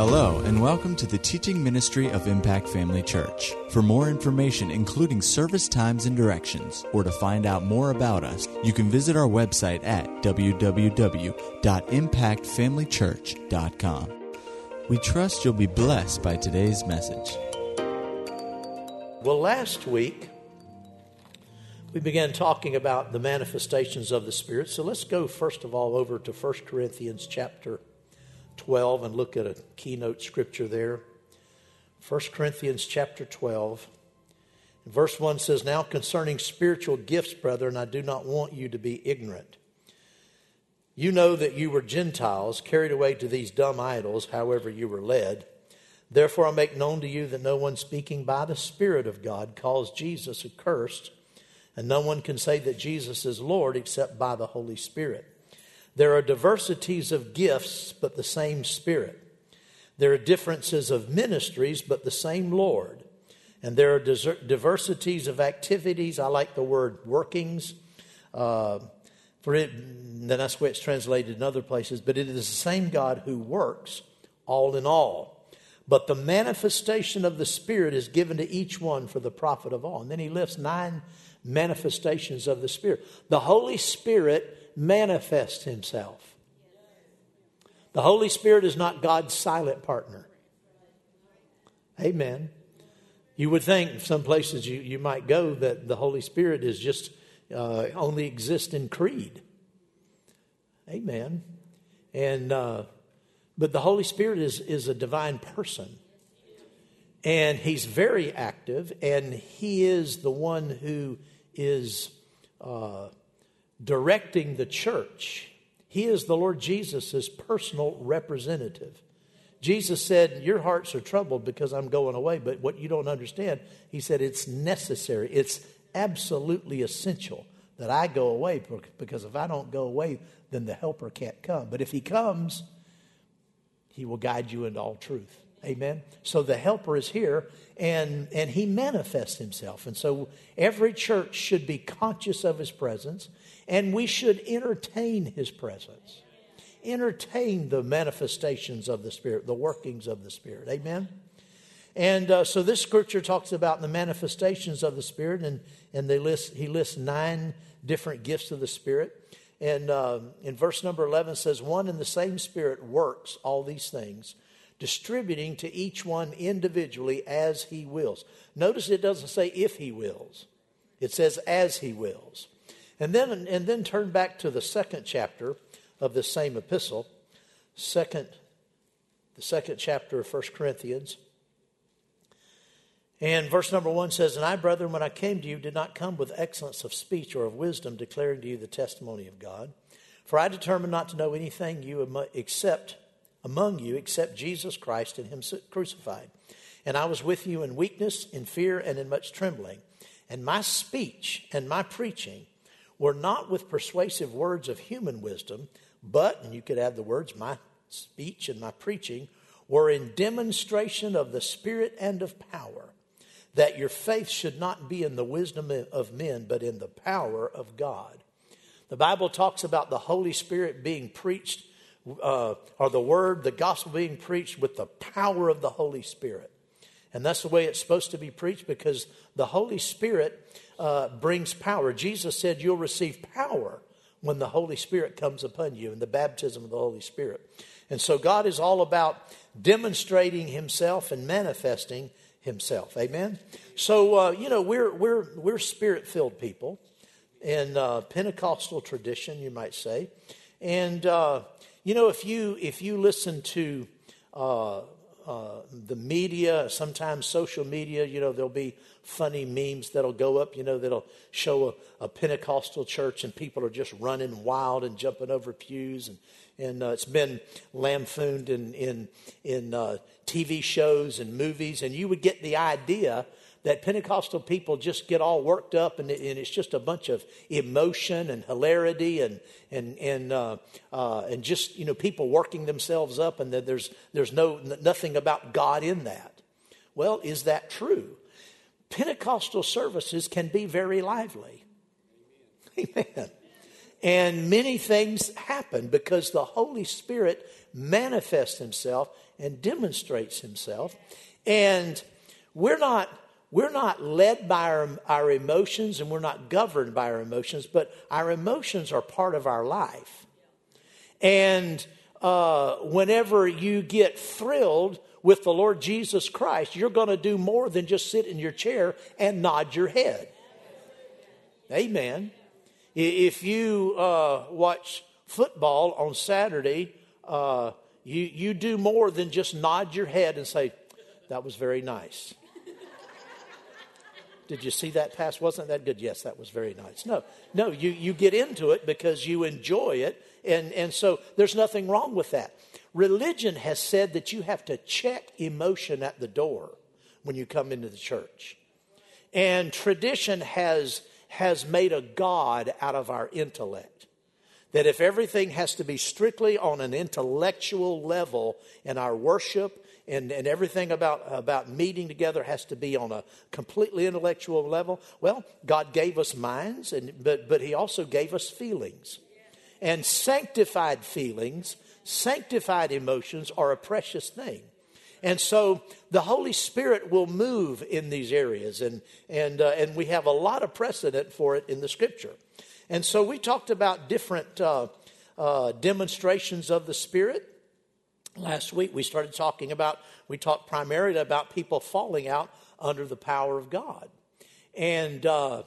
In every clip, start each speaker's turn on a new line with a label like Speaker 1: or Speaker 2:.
Speaker 1: Hello, and welcome to the teaching ministry of Impact Family Church. For more information, including service times and directions, or to find out more about us, you can visit our website at www.impactfamilychurch.com. We trust you'll be blessed by today's message.
Speaker 2: Well, last week we began talking about the manifestations of the Spirit. So let's go first of all over to 1 Corinthians chapter 12 and look at a keynote scripture there. 1 Corinthians chapter 12. Verse 1 says, Now concerning spiritual gifts, brethren, I do not want you to be ignorant. You know that you were Gentiles, carried away to these dumb idols, however you were led. Therefore, I make known to you that no one speaking by the Spirit of God calls Jesus accursed, and no one can say that Jesus is Lord except by the Holy Spirit. There are diversities of gifts, but the same Spirit. There are differences of ministries, but the same Lord. And there are diversities of activities. I like the word workings. Uh, for it, then that's way it's translated in other places. But it is the same God who works all in all. But the manifestation of the Spirit is given to each one for the profit of all. And then he lists nine manifestations of the Spirit. The Holy Spirit manifests himself. The Holy Spirit is not God's silent partner. Amen. You would think some places you, you might go that the Holy Spirit is just uh, only exist in creed. Amen. And uh, but the Holy Spirit is is a divine person, and He's very active, and He is the one who is uh, directing the church. He is the Lord Jesus' personal representative. Jesus said, Your hearts are troubled because I'm going away, but what you don't understand, he said, it's necessary, it's absolutely essential that I go away because if I don't go away, then the helper can't come. But if he comes, he will guide you into all truth. Amen. So the helper is here and, and he manifests himself. And so every church should be conscious of his presence and we should entertain his presence. Entertain the manifestations of the Spirit, the workings of the Spirit. Amen? And uh, so this scripture talks about the manifestations of the Spirit, and, and they list, he lists nine different gifts of the Spirit. And uh, in verse number 11 says, One and the same Spirit works all these things, distributing to each one individually as he wills. Notice it doesn't say if he wills, it says as he wills. And then, and then turn back to the second chapter of the same epistle, second, the second chapter of First Corinthians. And verse number one says, And I, brethren, when I came to you, did not come with excellence of speech or of wisdom, declaring to you the testimony of God. For I determined not to know anything you except among you except Jesus Christ and Him crucified. And I was with you in weakness, in fear, and in much trembling. And my speech and my preaching were not with persuasive words of human wisdom, but, and you could add the words, my speech and my preaching, were in demonstration of the Spirit and of power, that your faith should not be in the wisdom of men, but in the power of God. The Bible talks about the Holy Spirit being preached, uh, or the Word, the gospel being preached with the power of the Holy Spirit. And that's the way it's supposed to be preached because the Holy Spirit uh, brings power. Jesus said, You'll receive power when the Holy Spirit comes upon you in the baptism of the Holy Spirit. And so God is all about demonstrating Himself and manifesting Himself. Amen? So, uh, you know, we're, we're, we're spirit filled people in uh, Pentecostal tradition, you might say. And, uh, you know, if you, if you listen to uh, the media, sometimes social media, you know, there'll be funny memes that'll go up, you know, that'll show a, a Pentecostal church and people are just running wild and jumping over pews. And, and uh, it's been lampooned in, in, in uh, TV shows and movies. And you would get the idea that Pentecostal people just get all worked up and, and it's just a bunch of emotion and hilarity and, and, and, uh, uh, and just, you know, people working themselves up and that there's, there's no, nothing about God in that. Well, is that true? Pentecostal services can be very lively. Amen. And many things happen because the Holy Spirit manifests himself and demonstrates himself. And we're not we're not led by our, our emotions and we're not governed by our emotions, but our emotions are part of our life. And uh, whenever you get thrilled with the Lord Jesus Christ, you're going to do more than just sit in your chair and nod your head. Amen. If you uh, watch football on Saturday, uh, you, you do more than just nod your head and say, That was very nice. Did you see that pass? Wasn't that good? Yes, that was very nice. No, no, you, you get into it because you enjoy it. And, and so there's nothing wrong with that. Religion has said that you have to check emotion at the door when you come into the church. And tradition has, has made a God out of our intellect. That if everything has to be strictly on an intellectual level in our worship and, and everything about, about meeting together has to be on a completely intellectual level, well, God gave us minds, and, but, but He also gave us feelings. And sanctified feelings, sanctified emotions are a precious thing. And so the Holy Spirit will move in these areas, and, and, uh, and we have a lot of precedent for it in the Scripture. And so we talked about different uh, uh, demonstrations of the Spirit. Last week we started talking about, we talked primarily about people falling out under the power of God. And, uh,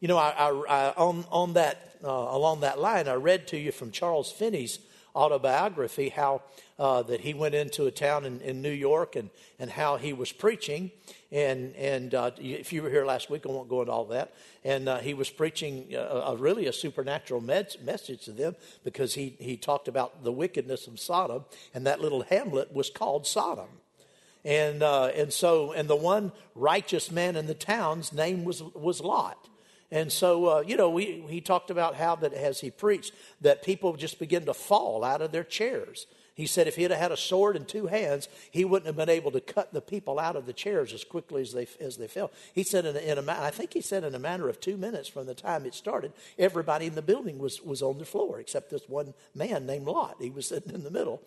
Speaker 2: you know, I, I, I, on, on that, uh, along that line, I read to you from Charles Finney's autobiography how uh, that he went into a town in, in New York and, and how he was preaching. And, and uh, if you were here last week, I won't go into all that. And uh, he was preaching a, a really a supernatural med- message to them because he, he talked about the wickedness of Sodom, and that little hamlet was called Sodom. And, uh, and so, and the one righteous man in the town's name was, was Lot. And so, uh, you know, we, he talked about how that as he preached, that people just begin to fall out of their chairs. He said if he had had a sword in two hands, he wouldn't have been able to cut the people out of the chairs as quickly as they, as they fell. He said, in a, in a, I think he said in a matter of two minutes from the time it started, everybody in the building was, was on the floor except this one man named Lot. He was sitting in the middle.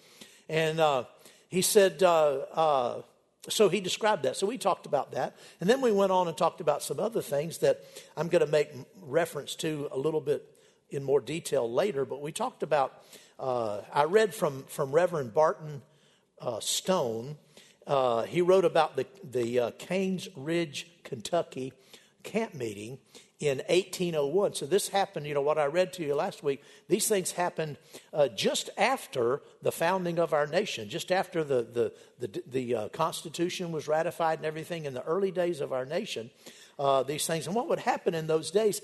Speaker 2: And uh, he said, uh, uh, so he described that. So we talked about that. And then we went on and talked about some other things that I'm going to make reference to a little bit in more detail later. But we talked about uh, I read from, from Reverend Barton uh, Stone. Uh, he wrote about the, the uh, Canes Ridge, Kentucky camp meeting in 1801. So this happened, you know, what I read to you last week, these things happened uh, just after the founding of our nation, just after the, the, the, the uh, Constitution was ratified and everything in the early days of our nation. These things. And what would happen in those days?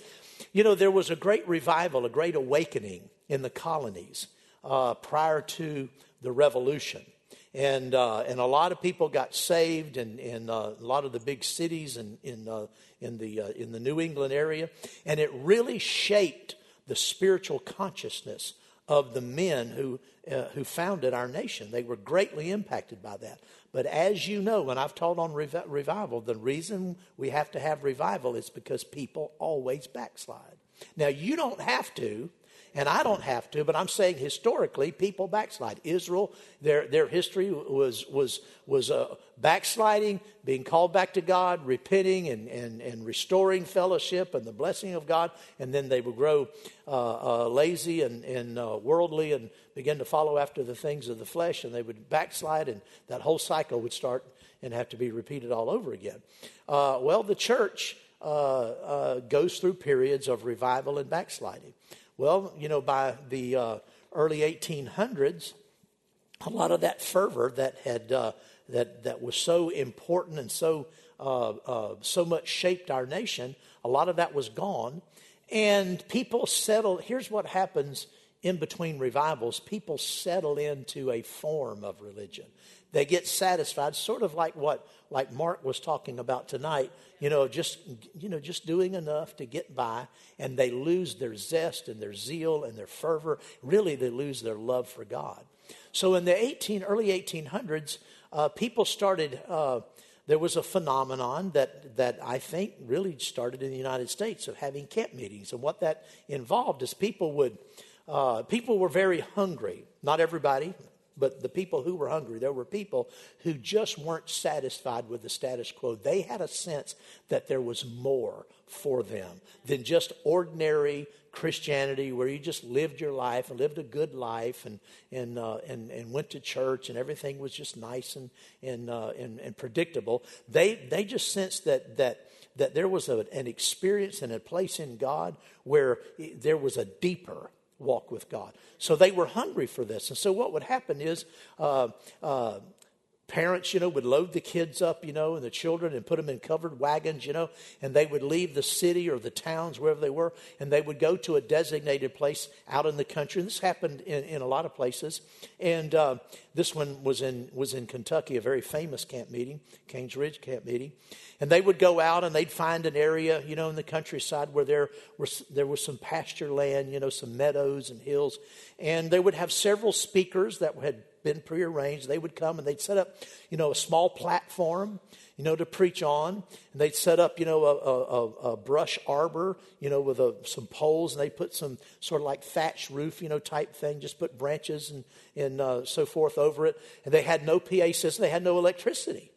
Speaker 2: You know, there was a great revival, a great awakening in the colonies uh, prior to the revolution. And, uh, and a lot of people got saved in, in uh, a lot of the big cities and in, uh, in, the, uh, in the New England area. And it really shaped the spiritual consciousness of the men who, uh, who founded our nation. They were greatly impacted by that. But as you know, when I've taught on rev- revival, the reason we have to have revival is because people always backslide. Now, you don't have to, and I don't have to, but I'm saying historically, people backslide. Israel, their, their history was, was, was uh, backsliding, being called back to God, repenting, and, and, and restoring fellowship and the blessing of God. And then they would grow uh, uh, lazy and, and uh, worldly and begin to follow after the things of the flesh, and they would backslide, and that whole cycle would start and have to be repeated all over again. Uh, well, the church uh, goes through periods of revival and backsliding. Well, you know, by the uh, early 1800s, a lot of that fervor that had uh, that that was so important and so uh, uh, so much shaped our nation, a lot of that was gone, and people settled. Here's what happens in between revivals: people settle into a form of religion. They get satisfied, sort of like what like Mark was talking about tonight, you know, just you know, just doing enough to get by, and they lose their zest and their zeal and their fervor. Really, they lose their love for God. So in the 18 early 1800s, uh, people started. Uh, there was a phenomenon that, that I think really started in the United States of having camp meetings. And what that involved is people would, uh, people were very hungry. Not everybody, but the people who were hungry, there were people who just weren't satisfied with the status quo. They had a sense that there was more for them than just ordinary Christianity where you just lived your life and lived a good life and, and, uh, and, and went to church and everything was just nice and, and, uh, and, and predictable. They, they just sensed that, that, that there was a, an experience and a place in God where there was a deeper walk with God. So they were hungry for this. And so what would happen is uh, uh, parents, you know, would load the kids up, you know, and the children and put them in covered wagons, you know, and they would leave the city or the towns, wherever they were, and they would go to a designated place out in the country. And this happened in, in a lot of places. And uh, this one was in, was in Kentucky, a very famous camp meeting, Canes Ridge camp meeting. And they would go out and they'd find an area, you know, in the countryside where there was, there was some pasture land, you know, some meadows and hills. And they would have several speakers that had been prearranged. They would come and they'd set up, you know, a small platform, you know, to preach on. And they'd set up, you know, a, a, a brush arbor, you know, with a, some poles, and they put some sort of like thatch roof, you know, type thing, just put branches and, and uh, so forth over it. And they had no PA system, they had no electricity.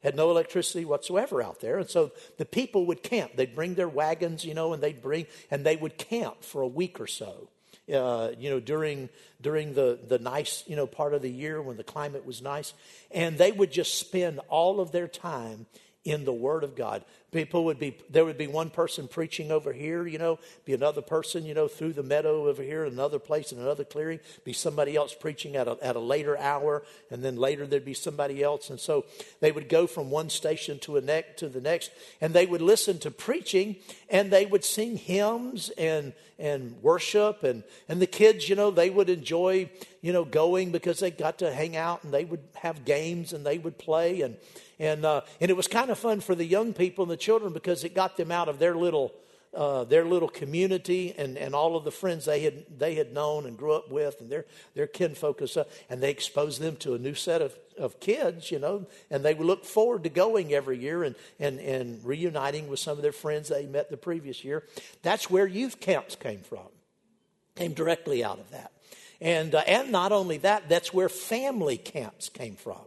Speaker 2: Had no electricity whatsoever out there. And so the people would camp. They'd bring their wagons, you know, and they'd bring, and they would camp for a week or so uh, you know, during during the the nice you know part of the year when the climate was nice, and they would just spend all of their time in the Word of God. People would be, there would be one person preaching over here, you know, be another person, you know, through the meadow over here, another place in another clearing, be somebody else preaching at a, at a later hour, and then later there'd be somebody else. And so they would go from one station to, a ne- to the next, and they would listen to preaching, and they would sing hymns and, and worship, and, and the kids, you know, they would enjoy, you know, going because they got to hang out, and they would have games, and they would play, and, and, uh, and it was kind of fun for the young people and the children because it got them out of their little, uh, their little community and, and all of the friends they had, they had known and grew up with and their, their kinfolk and stuff. And they exposed them to a new set of, of kids, you know, and they would look forward to going every year and, and, and reuniting with some of their friends they met the previous year. That's where youth camps came from, came directly out of that. And, uh, and not only that, that's where family camps came from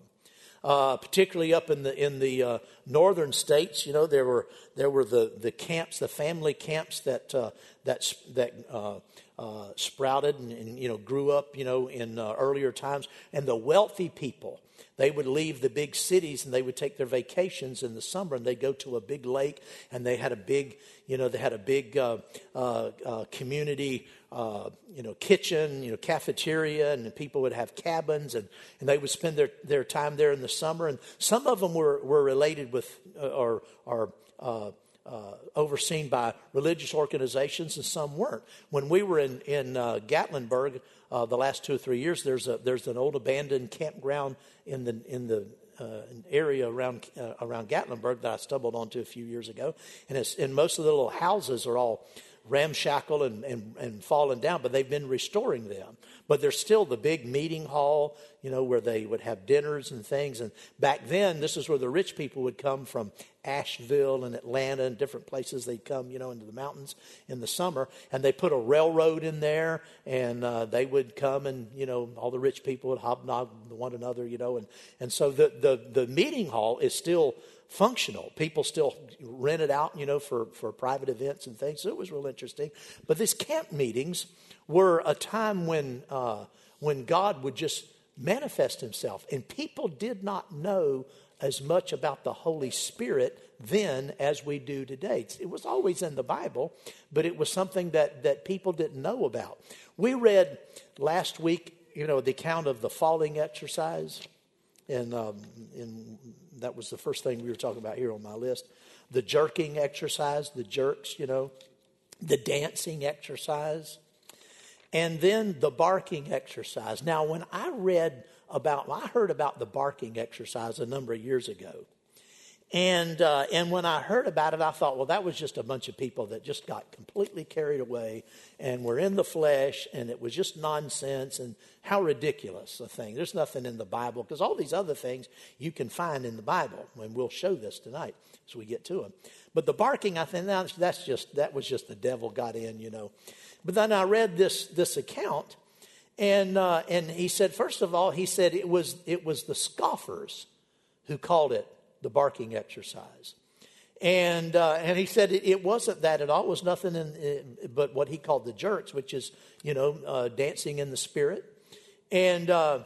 Speaker 2: uh, particularly up in the in the uh, northern states. You know, there were there were the, the camps, the family camps that uh, that that uh, uh, sprouted and, and, you know grew up. You know, in uh, earlier times, and the wealthy people they would leave the big cities and they would take their vacations in the summer and they'd go to a big lake and they had a big you know they had a big uh, uh, uh, community uh, you know kitchen you know cafeteria and people would have cabins and, and they would spend their, their time there in the summer and some of them were, were related with uh, or are uh, uh, overseen by religious organizations, and some weren't. When we were in in uh, Gatlinburg the last two or three years, there's a there's an old abandoned campground in the in the uh, area around uh, around Gatlinburg that I stumbled onto a few years ago, and it's and most of the little houses are all ramshackle and, and, and fallen down, but they've been restoring them. But there's still the big meeting hall, you know, where they would have dinners and things. And back then, this is where the rich people would come from Asheville and Atlanta and different places. They'd come, you know, into the mountains in the summer. And they put a railroad in there, and uh, they would come and, you know, all the rich people would hobnob one another, you know. And, and so the, the, the meeting hall is still functional. People still rent it out, you know, for, for private events and things. So it was real interesting. But these camp meetings were a time when, uh, when God would just manifest himself. And people did not know as much about the Holy Spirit then as we do today. It was always in the Bible, but it was something that, that people didn't know about. We read last week, you know, the account of the falling exercise. And, um, in that was the first thing we were talking about here on my list. The jerking exercise, the jerks, you know, the dancing exercise, and then the barking exercise. Now, when I read about, I heard about the barking exercise a number of years ago. And, uh, and when I heard about it, I thought, well, that was just a bunch of people that just got completely carried away and were in the flesh, and it was just nonsense, and how ridiculous a thing. There's nothing in the Bible, because all these other things you can find in the Bible, and we'll show this tonight as we get to them. But the barking, I think that's just, that was just the devil got in, you know. But then I read this, this account, and, uh, and he said, first of all, he said it was, it was the scoffers who called it the barking exercise. And, uh, and he said it, it, wasn't that at all. It was nothing in, in, but what he called the jerks, which is, you know, uh, dancing in the spirit. And uh,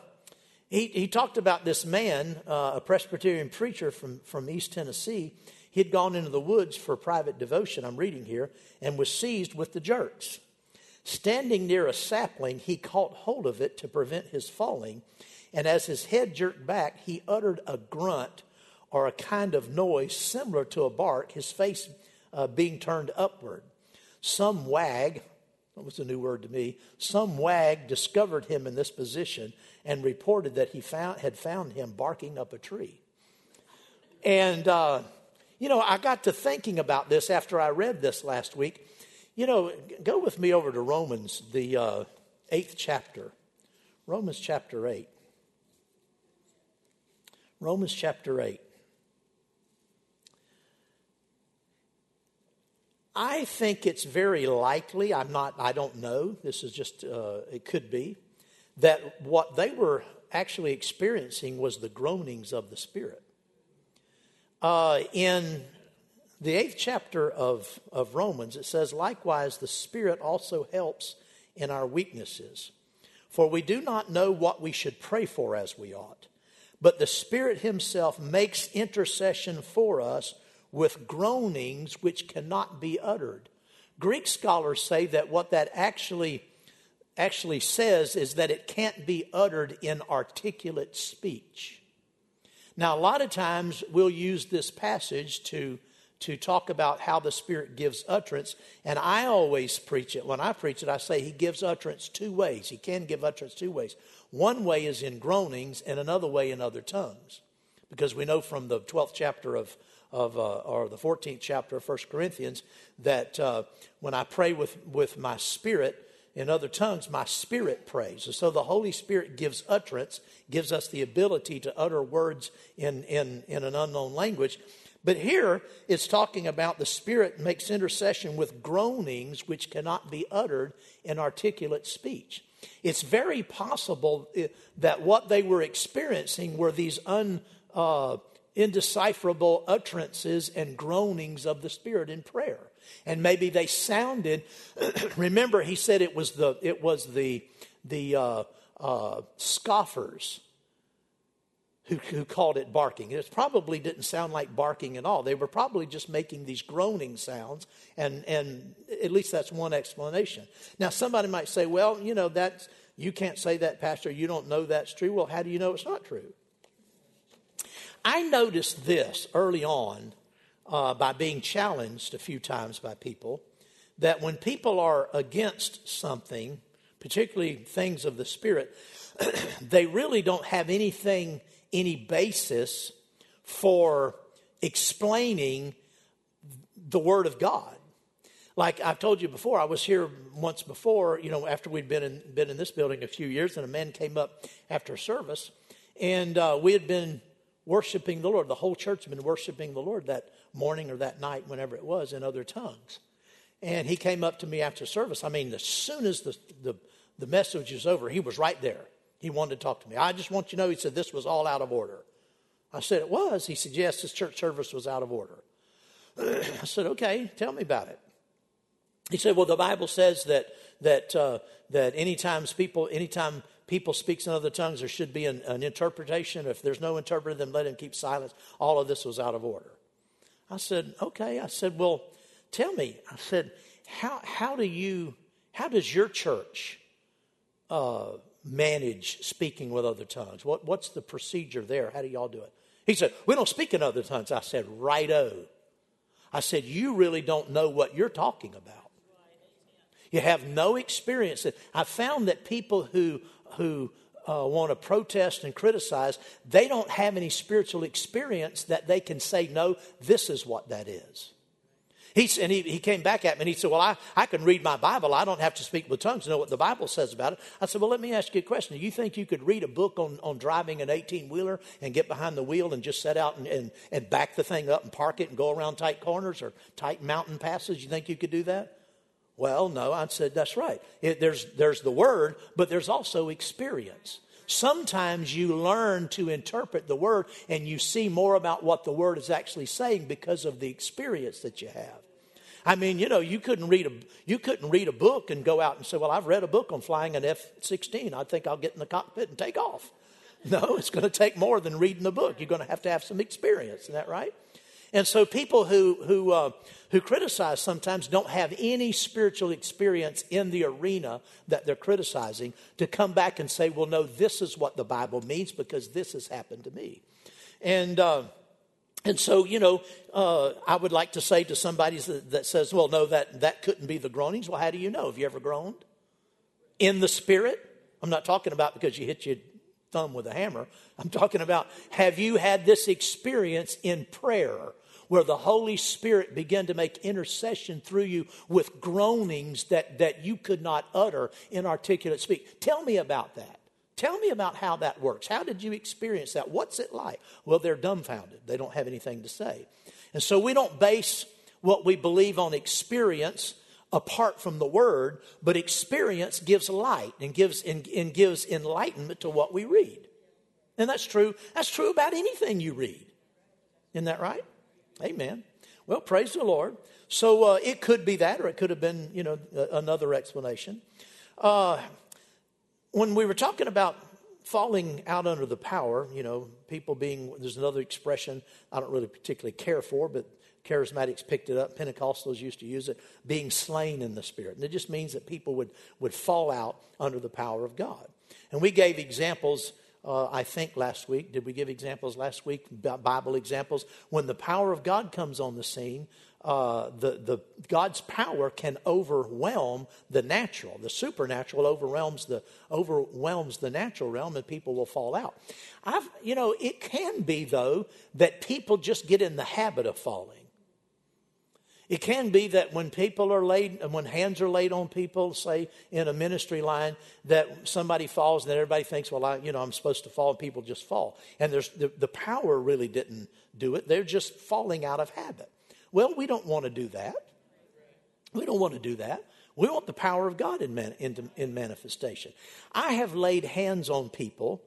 Speaker 2: he, he talked about this man, uh, a Presbyterian preacher from, from East Tennessee. He had gone into the woods for private devotion, I'm reading here, and was seized with the jerks. Standing near a sapling, he caught hold of it to prevent his falling. And as his head jerked back, he uttered a grunt or a kind of noise similar to a bark, his face uh, being turned upward. Some wag, that was a new word to me, some wag discovered him in this position and reported that he found, had found him barking up a tree. And, uh, you know, I got to thinking about this after I read this last week. You know, go with me over to Romans, the uh, eighth chapter. Romans chapter 8. Romans chapter 8. I think it's very likely, I'm not, I don't know, this is just, uh, it could be, that what they were actually experiencing was the groanings of the Spirit. Uh, in the eighth chapter of, of Romans, it says, Likewise, the Spirit also helps in our weaknesses. For we do not know what we should pray for as we ought, but the Spirit Himself makes intercession for us with groanings which cannot be uttered. Greek scholars say that what that actually actually says is that it can't be uttered in articulate speech. Now, a lot of times we'll use this passage to, to talk about how the Spirit gives utterance, and I always preach it. When I preach it, I say He gives utterance two ways. He can give utterance two ways. One way is in groanings, and another way in other tongues. Because we know from the 12th chapter of, of uh, or the 14th chapter of 1 Corinthians that uh, when I pray with, with my spirit in other tongues, my spirit prays. And so the Holy Spirit gives utterance, gives us the ability to utter words in, in, in an unknown language. But here it's talking about the Spirit makes intercession with groanings which cannot be uttered in articulate speech. It's very possible eh, that what they were experiencing were these un, uh, indecipherable utterances and groanings of the Spirit in prayer. And maybe they sounded, remember, he said it was the, it was the, the uh, uh, scoffers who, who called it barking. It probably didn't sound like barking at all. They were probably just making these groaning sounds, and, and at least that's one explanation. Now, somebody might say, well, you know, that's, you can't say that, Pastor. You don't know that's true. Well, how do you know it's not true? I noticed this early on uh, by being challenged a few times by people that when people are against something, particularly things of the Spirit, they really don't have anything, any basis for explaining the Word of God. Like I've told you before, I was here once before, you know, after we'd been in, been in this building a few years, and a man came up after service, and uh, we had been worshiping the Lord. The whole church had been worshiping the Lord that morning or that night, whenever it was, in other tongues. And he came up to me after service. I mean, as soon as the, the, the message was over, he was right there. He wanted to talk to me. I just want you to know, he said, this was all out of order. I said, it was. He said, yes, this church service was out of order. I said, okay, tell me about it. He said, well, the Bible says that, that, uh, that anytime people, anytime people speaks in other tongues, there should be an, an interpretation. If there's no interpreter, then let him keep silence. All of this was out of order. I said, okay. I said, well, tell me. I said, how, how do you, how does your church uh, manage speaking with other tongues? What, what's the procedure there? How do y'all do it? He said, we don't speak in other tongues. I said, righto. I said, you really don't know what you're talking about. You have no experience. I found that people who who uh, want to protest and criticize, they don't have any spiritual experience that they can say, no, this is what that is. He, and he, he came back at me and he said, Well, I, I can read my Bible. I don't have to speak with tongues to know what the Bible says about it. I said, Well, let me ask you a question. Do you think you could read a book on, on driving an 18 wheeler and get behind the wheel and just set out and, and, and back the thing up and park it and go around tight corners or tight mountain passes? You think you could do that? Well, no, I said, That's right. It, there's, there's the word, but there's also experience. Sometimes you learn to interpret the word and you see more about what the word is actually saying because of the experience that you have. I mean, you know, you couldn't read a you couldn't read a book and go out and say, "Well, I've read a book on flying an F-16. I think I'll get in the cockpit and take off." No, it's going to take more than reading the book. You're going to have to have some experience. Isn't that right? And so people who who uh, who criticize sometimes don't have any spiritual experience in the arena that they're criticizing to come back and say, "Well, no, this is what the Bible means because this has happened to me." And uh, and so, you know, uh, I would like to say to somebody that, that, says, well, no, that, that couldn't be the groanings. Well, how do you know? Have you ever groaned? In the spirit? I'm not talking about because you hit your thumb with a hammer. I'm talking about have you had this experience in prayer where the Holy Spirit began to make intercession through you with groanings that, that you could not utter in articulate speak? Tell me about that. Tell me about how that works. How did you experience that? What's it like? Well, they're dumbfounded. They don't have anything to say. And so we don't base what we believe on experience apart from the word, but experience gives light and gives and, and gives enlightenment to what we read. And that's true. That's true about anything you read. Isn't that right? Amen. Well, praise the Lord. So uh, it could be that, or it could have been, you know, another explanation. Uh, when we were talking about falling out under the power, you know, people being, there's another expression I don't really particularly care for, but charismatics picked it up, Pentecostals used to use it, being slain in the Spirit. And it just means that people would, would fall out under the power of God. And we gave examples, uh, I think last week. Did we give examples last week? Bible examples. When the power of God comes on the scene, uh, the, the God's power can overwhelm the natural. The supernatural overwhelms the overwhelms the natural realm, and people will fall out. I've, you know, it can be though that people just get in the habit of falling. It can be that when people are laid, when hands are laid on people, say in a ministry line, that somebody falls and then everybody thinks, well, I, you know, I'm supposed to fall, and people just fall. And there's the, the power really didn't do it; they're just falling out of habit. Well, we don't want to do that. We don't want to do that. We want the power of God in, man, in, in manifestation. I have laid hands on people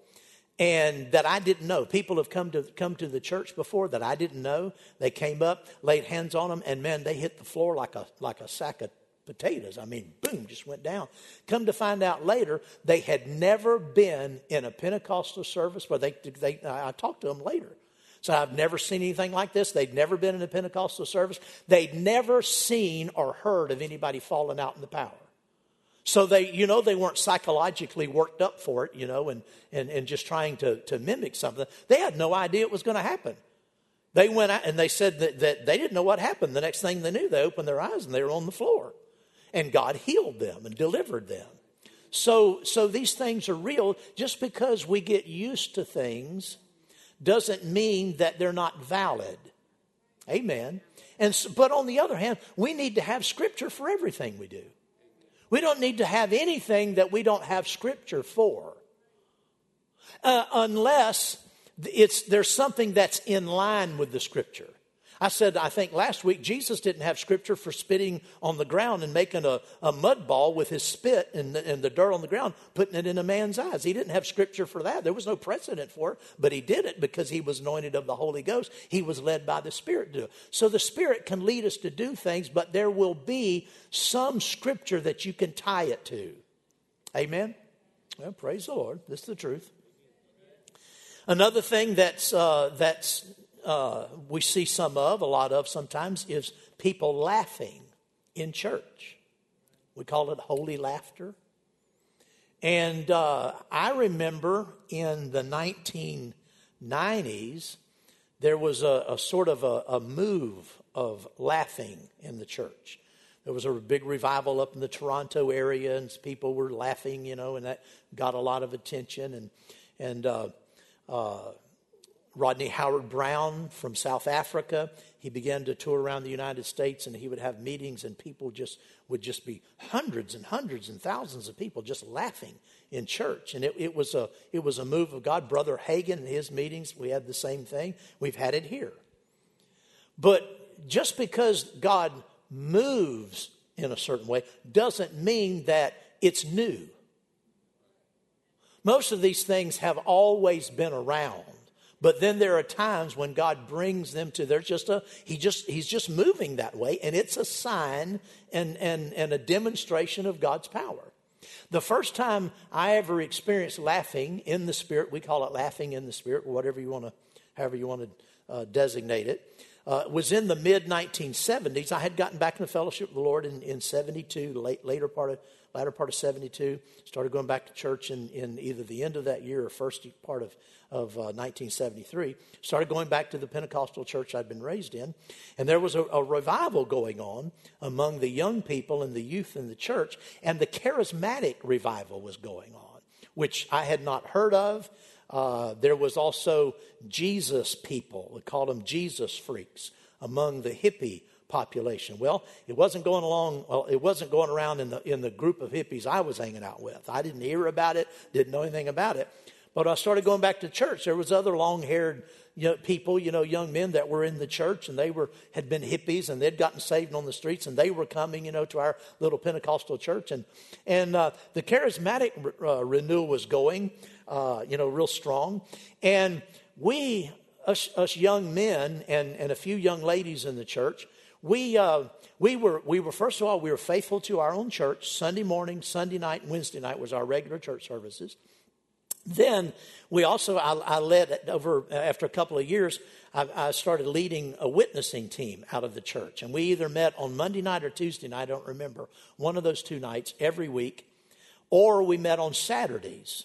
Speaker 2: and that I didn't know. People have come to come to the church before that I didn't know. They came up, laid hands on them, and man, they hit the floor like a like a sack of potatoes. I mean, boom, just went down. Come to find out later, they had never been in a Pentecostal service where they, they I talked to them later. So I've never seen anything like this. They'd never been in a Pentecostal service. They'd never seen or heard of anybody falling out in the power. So they, you know, they weren't psychologically worked up for it, you know, and, and, and just trying to, to mimic something. They had no idea it was going to happen. They went out and they said that, that they didn't know what happened. The next thing they knew, they opened their eyes and they were on the floor. And God healed them and delivered them. So, so these things are real. Just because we get used to things doesn't mean that they're not valid. Amen. And but on the other hand, we need to have scripture for everything we do. We don't need to have anything that we don't have scripture for. Uh, unless it's there's something that's in line with the scripture. I said, I think last week, Jesus didn't have scripture for spitting on the ground and making a, a mud ball with his spit and the, and the dirt on the ground, putting it in a man's eyes. He didn't have scripture for that. There was no precedent for it, but he did it because he was anointed of the Holy Ghost. He was led by the Spirit to do it. So the Spirit can lead us to do things, but there will be some scripture that you can tie it to. Amen? Well, praise the Lord. This is the truth. Another thing that's, uh, that's uh, we see some of, a lot of sometimes, is people laughing in church. We call it holy laughter. And uh, I remember in the 1990s, there was a, a sort of a, a, move of laughing in the church. there was a big revival up in the Toronto area, and people were laughing, you know, and that got a lot of attention. And and uh, uh, Rodney Howard-Browne from South Africa, he began to tour around the United States, and he would have meetings, and people just would just be hundreds and hundreds and thousands of people just laughing in church. And it, it was a it was a move of God. Brother Hagin in his meetings, we had the same thing. We've had it here. But just because God moves in a certain way doesn't mean that it's new. Most of these things have always been around. But then there are times when God brings them to there's just a he just he's just moving that way and it's a sign and and and a demonstration of God's power. The first time I ever experienced laughing in the spirit, we call it laughing in the spirit, whatever you want to however you want to uh, designate it uh, was in the mid 1970s. I had gotten back into fellowship with the Lord in, in 72, late, later part of latter part of 72. Started going back to church in, in either the end of that year or first part of, of uh, 1973. Started going back to the Pentecostal church I'd been raised in. And there was a, a revival going on among the young people and the youth in the church. And the charismatic revival was going on, which I had not heard of. Uh, there was also Jesus people. We called them Jesus freaks among the hippie population. Well, it wasn't going along. Well, it wasn't going around in the in the group of hippies I was hanging out with. I didn't hear about it. Didn't know anything about it. But I started going back to church. There was other long-haired you know, people, you know, young men that were in the church, and they were had been hippies, and they'd gotten saved on the streets, and they were coming, you know, to our little Pentecostal church, and and uh, the charismatic uh, renewal was going uh, you know, real strong. And we, us, us, young men and, and a few young ladies in the church, we, uh, we, were, we were, first of all, we were faithful to our own church. Sunday morning, Sunday night, Wednesday night was our regular church services. Then we also, I, I led over, after a couple of years, I, I, started leading a witnessing team out of the church. And we either met on Monday night or Tuesday night, I don't remember, one of those two nights every week, or we met on Saturdays.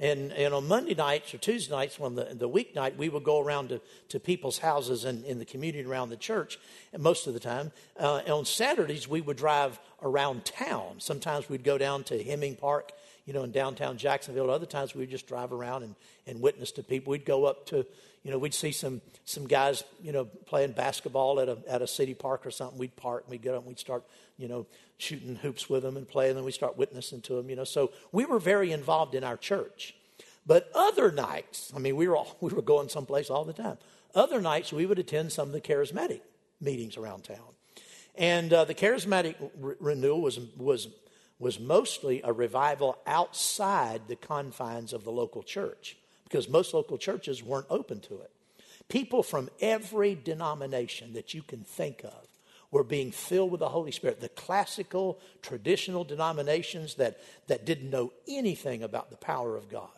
Speaker 2: And, and on Monday nights or Tuesday nights, when the, the weeknight, we would go around to, to people's houses and in the community around the church most of the time. Uh, on Saturdays, we would drive around town. Sometimes we'd go down to Hemming Park, you know, in downtown Jacksonville. Other times we'd just drive around and, and witness to people. We'd go up to, you know, we'd see some, some guys, you know, playing basketball at a, at a city park or something. We'd park and we'd get up and we'd start, you know, shooting hoops with them and playing, and then we start witnessing to them, you know. So we were very involved in our church. But other nights, I mean, we were, all, we were going someplace all the time. Other nights, we would attend some of the charismatic meetings around town. And uh, the charismatic re- renewal was, was, was mostly a revival outside the confines of the local church because most local churches weren't open to it. People from every denomination that you can think of were being filled with the Holy Spirit. The classical, traditional denominations that, that didn't know anything about the power of God.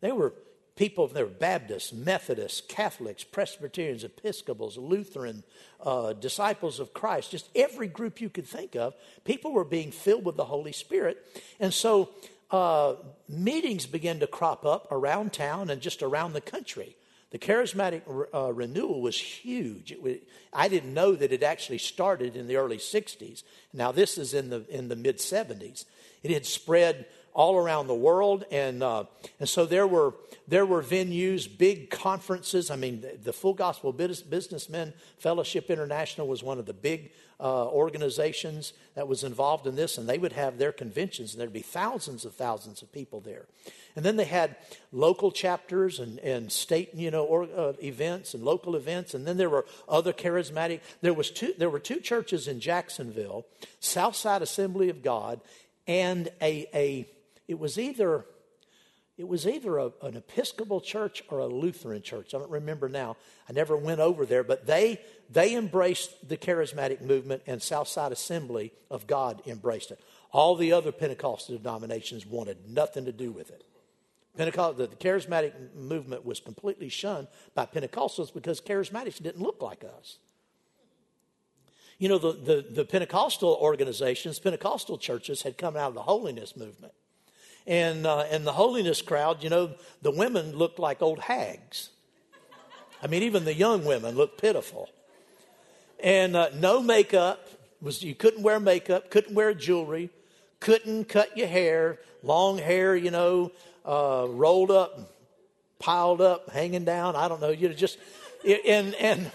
Speaker 2: They were people, they were Baptists, Methodists, Catholics, Presbyterians, Episcopals, Lutheran, uh, disciples of Christ, just every group you could think of. People were being filled with the Holy Spirit. And so uh, meetings began to crop up around town and just around the country. The charismatic uh, renewal was huge. Was, I didn't know that it actually started in the early 60s. Now, this is in the, in the mid 70s. It had spread all around the world, and uh, and so there were there were venues, big conferences. I mean, the, the Full Gospel Business, Businessmen Fellowship International was one of the big uh, organizations that was involved in this, and they would have their conventions, and there'd be thousands of thousands of people there. And then they had local chapters and, and state, you know, or, uh, events and local events. And then there were other charismatic. There was two. There were two churches in Jacksonville, Southside Assembly of God, and a a it was either it was either a, an Episcopal church or a Lutheran church. I don't remember now. I never went over there, but they they embraced the charismatic movement, and Southside Assembly of God embraced it. All the other Pentecostal denominations wanted nothing to do with it. Pentecost, the, the charismatic movement was completely shunned by Pentecostals because charismatics didn't look like us. You know, the, the, the Pentecostal organizations, Pentecostal churches had come out of the holiness movement and uh, and the holiness crowd, you know, the women looked like old hags. I mean, even the young women looked pitiful, and uh, no makeup, was you couldn't wear makeup, couldn't wear jewelry, couldn't cut your hair, long hair, you know, uh, rolled up, piled up, hanging down. I don't know. You just and and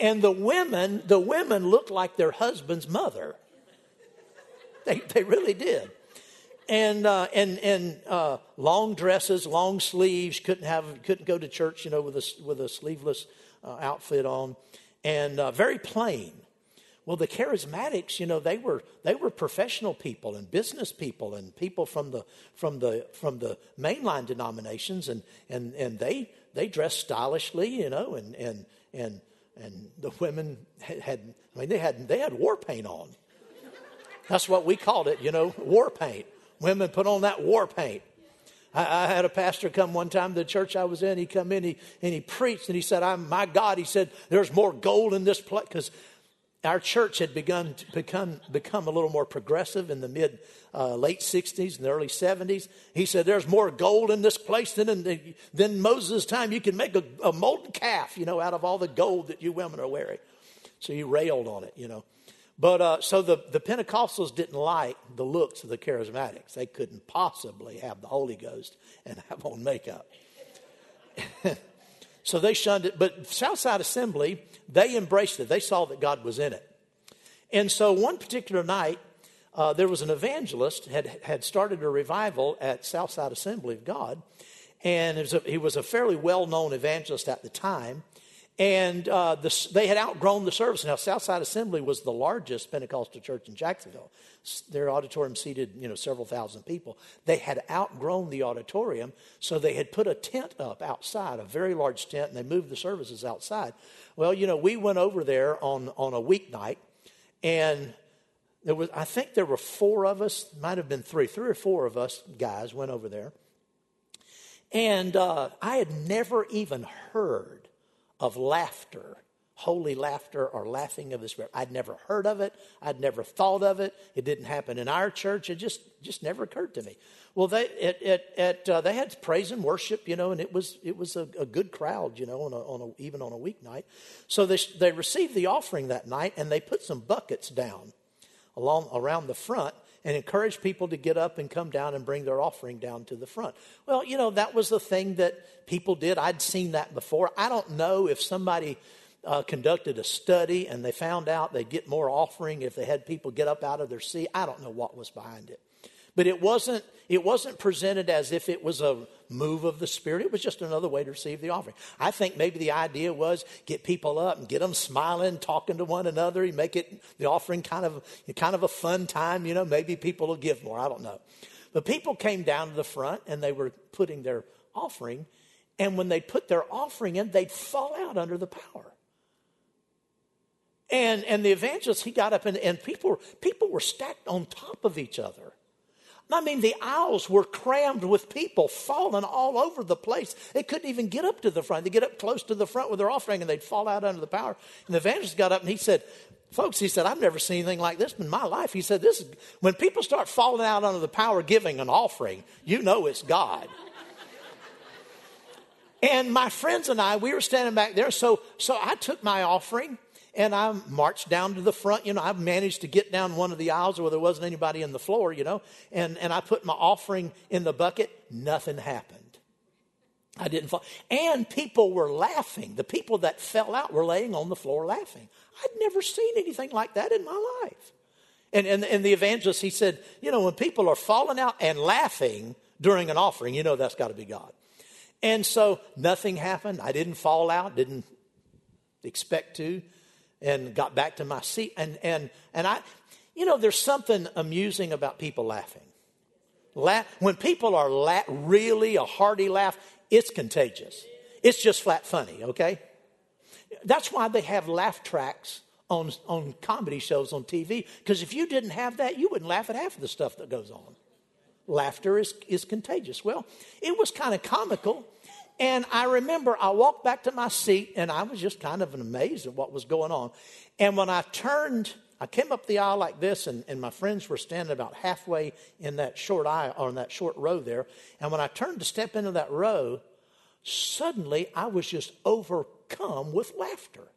Speaker 2: and the women, the women looked like their husband's mother. They they really did. And uh, and and uh, long dresses, long sleeves. Couldn't have couldn't go to church, you know, with a with a sleeveless uh, outfit on, and uh, very plain. Well, the charismatics, you know, they were they were professional people and business people and people from the from the from the mainline denominations, and and and they they dressed stylishly, you know, and and and and the women had I mean they had they had war paint on. That's what we called it, you know, war paint. Women put on that war paint. I, I, had a pastor come one time to the church I was in. He come in he, and he preached and he said, "I'm my God." He said, "There's more gold in this place because our church had begun to become, become a little more progressive in the mid uh, late 60s and the early 70s. He said, There's more gold in this place than in than Moses' time. You can make a, a molten calf, you know, out of all the gold that you women are wearing. So he railed on it, you know. But uh, so the, the Pentecostals didn't like the looks of the charismatics. They couldn't possibly have the Holy Ghost and have on makeup. so they shunned it. But Southside Assembly they embraced it. They saw that God was in it. And so one particular night, uh, there was an evangelist had had started a revival at Southside Assembly of God, and was a, he was a fairly well known evangelist at the time. And uh, the, they had outgrown the service. Now, Southside Assembly was the largest Pentecostal church in Jacksonville. Their auditorium seated, you know, several thousand people. They had outgrown the auditorium, so they had put a tent up outside, a very large tent, and they moved the services outside. Well, you know, we went over there on, on a weeknight, and there was, I think there were four of us, might have been three, three or four of us guys went over there. And uh, I had never even heard of laughter, holy laughter or laughing of the Spirit. I'd never heard of it. I'd never thought of it. It didn't happen in our church. It just, just never occurred to me. Well, they it, it, it uh, they had praise and worship, you know, and it was it was a, a good crowd, you know, on a, on a, even on a weeknight. So they they received the offering that night, and they put some buckets down along around the front and encouraged people to get up and come down and bring their offering down to the front. Well, you know, that was the thing that people did. I'd seen that before. I don't know if somebody uh, conducted a study and they found out they'd get more offering if they had people get up out of their seat. I don't know what was behind it. But it wasn't, it wasn't presented as if it was a move of the Spirit. It was just another way to receive the offering. I think maybe the idea was get people up and get them smiling, talking to one another. You make it the offering kind of kind of a fun time. You know, maybe people will give more. I don't know. But people came down to the front and they were putting their offering. And when they put their offering in, they'd fall out under the power. And, and the evangelist, he got up and, and people, people were stacked on top of each other. I mean, the aisles were crammed with people falling all over the place. They couldn't even get up to the front. They get up close to the front with their offering and they'd fall out under the power. And the evangelist got up and he said, Folks, he said, I've never seen anything like this in my life. He said, This is when people start falling out under the power giving an offering, you know it's God. and my friends and I, we were standing back there. So so I took my offering and I marched down to the front. You know, I managed to get down one of the aisles where there wasn't anybody in the floor, you know, and, and I put my offering in the bucket. Nothing happened. I didn't fall. And people were laughing. The people that fell out were laying on the floor laughing. I'd never seen anything like that in my life. And, and, and the evangelist, he said, you know, when people are falling out and laughing during an offering, you know that's got to be God. And so nothing happened. I didn't fall out, didn't expect to and got back to my seat. And, and, and I, you know, there's something amusing about people laughing. Laugh, when people are la- really a hearty laugh, it's contagious. It's just flat funny, okay? That's why they have laugh tracks on, on comedy shows on TV, because if you didn't have that, you wouldn't laugh at half of the stuff that goes on. Laughter is, is contagious. Well, it was kind of comical and I remember I walked back to my seat and I was just kind of amazed at what was going on. And when I turned, I came up the aisle like this, and, and my friends were standing about halfway in that short aisle or in that short row there. And when I turned to step into that row, suddenly I was just overcome with laughter.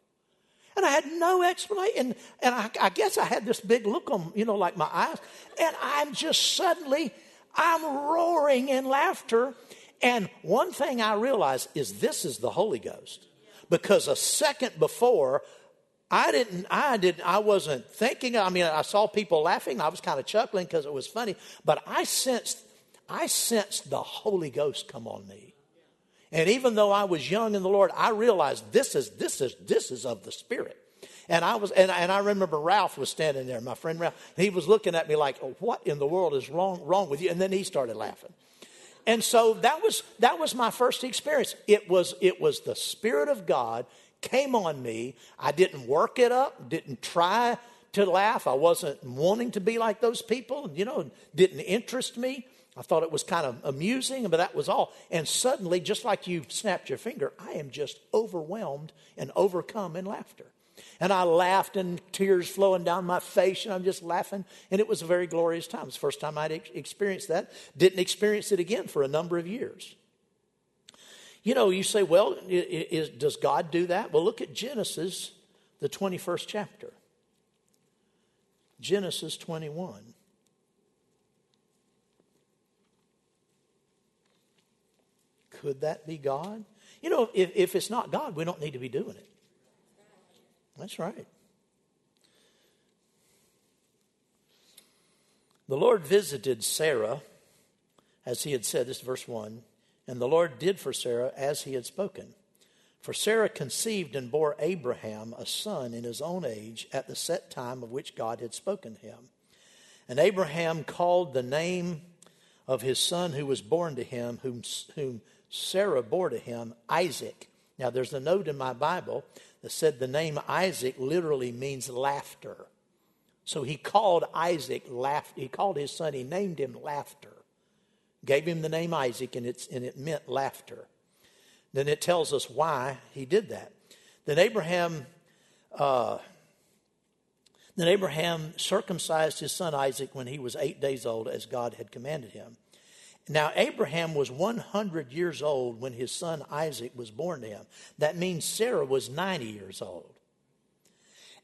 Speaker 2: And I had no explanation. And, and I, I guess I had this big look on, you know, like my eyes. And I'm just suddenly, I'm roaring in laughter. And one thing I realized is this is the Holy Ghost. Because a second before, I didn't, I didn't, I wasn't thinking. I mean, I saw people laughing. I was kind of chuckling because it was funny. But I sensed, I sensed the Holy Ghost come on me. And even though I was young in the Lord, I realized this is, this is, this is of the Spirit. And I was, and, and I remember Ralph was standing there, my friend Ralph. He was looking at me like, oh, "What in the world is wrong wrong with you?" And then he started laughing. And so that was that was my first experience. It was it was the Spirit of God came on me. I didn't work it up, didn't try to laugh. I wasn't wanting to be like those people, you know, didn't interest me. I thought it was kind of amusing, but that was all. And suddenly, just like you snapped your finger, I am just overwhelmed and overcome in laughter. And I laughed and tears flowing down my face, and I'm just laughing. And it was a very glorious time. It's the first time I'd experienced that. Didn't experience it again for a number of years. You know, you say, well, is, does God do that? Well, look at Genesis, the 21st chapter. Genesis 21. Could that be God? You know, if, if it's not God, we don't need to be doing it. That's right. The Lord visited Sarah, as he had said, this is verse 1, and the Lord did for Sarah as he had spoken. For Sarah conceived and bore Abraham a son in his own age at the set time of which God had spoken to him. And Abraham called the name of his son who was born to him, whom, whom Sarah bore to him, Isaac. Now, there's a note in my Bible that said the name Isaac literally means laughter. So he called Isaac laugh. He called his son. He named him laughter. Gave him the name Isaac, and it's and it meant laughter. Then it tells us why he did that. Then Abraham. Uh, then Abraham circumcised his son Isaac when he was eight days old, as God had commanded him. Now, Abraham was 100 years old when his son Isaac was born to him. That means Sarah was 90 years old.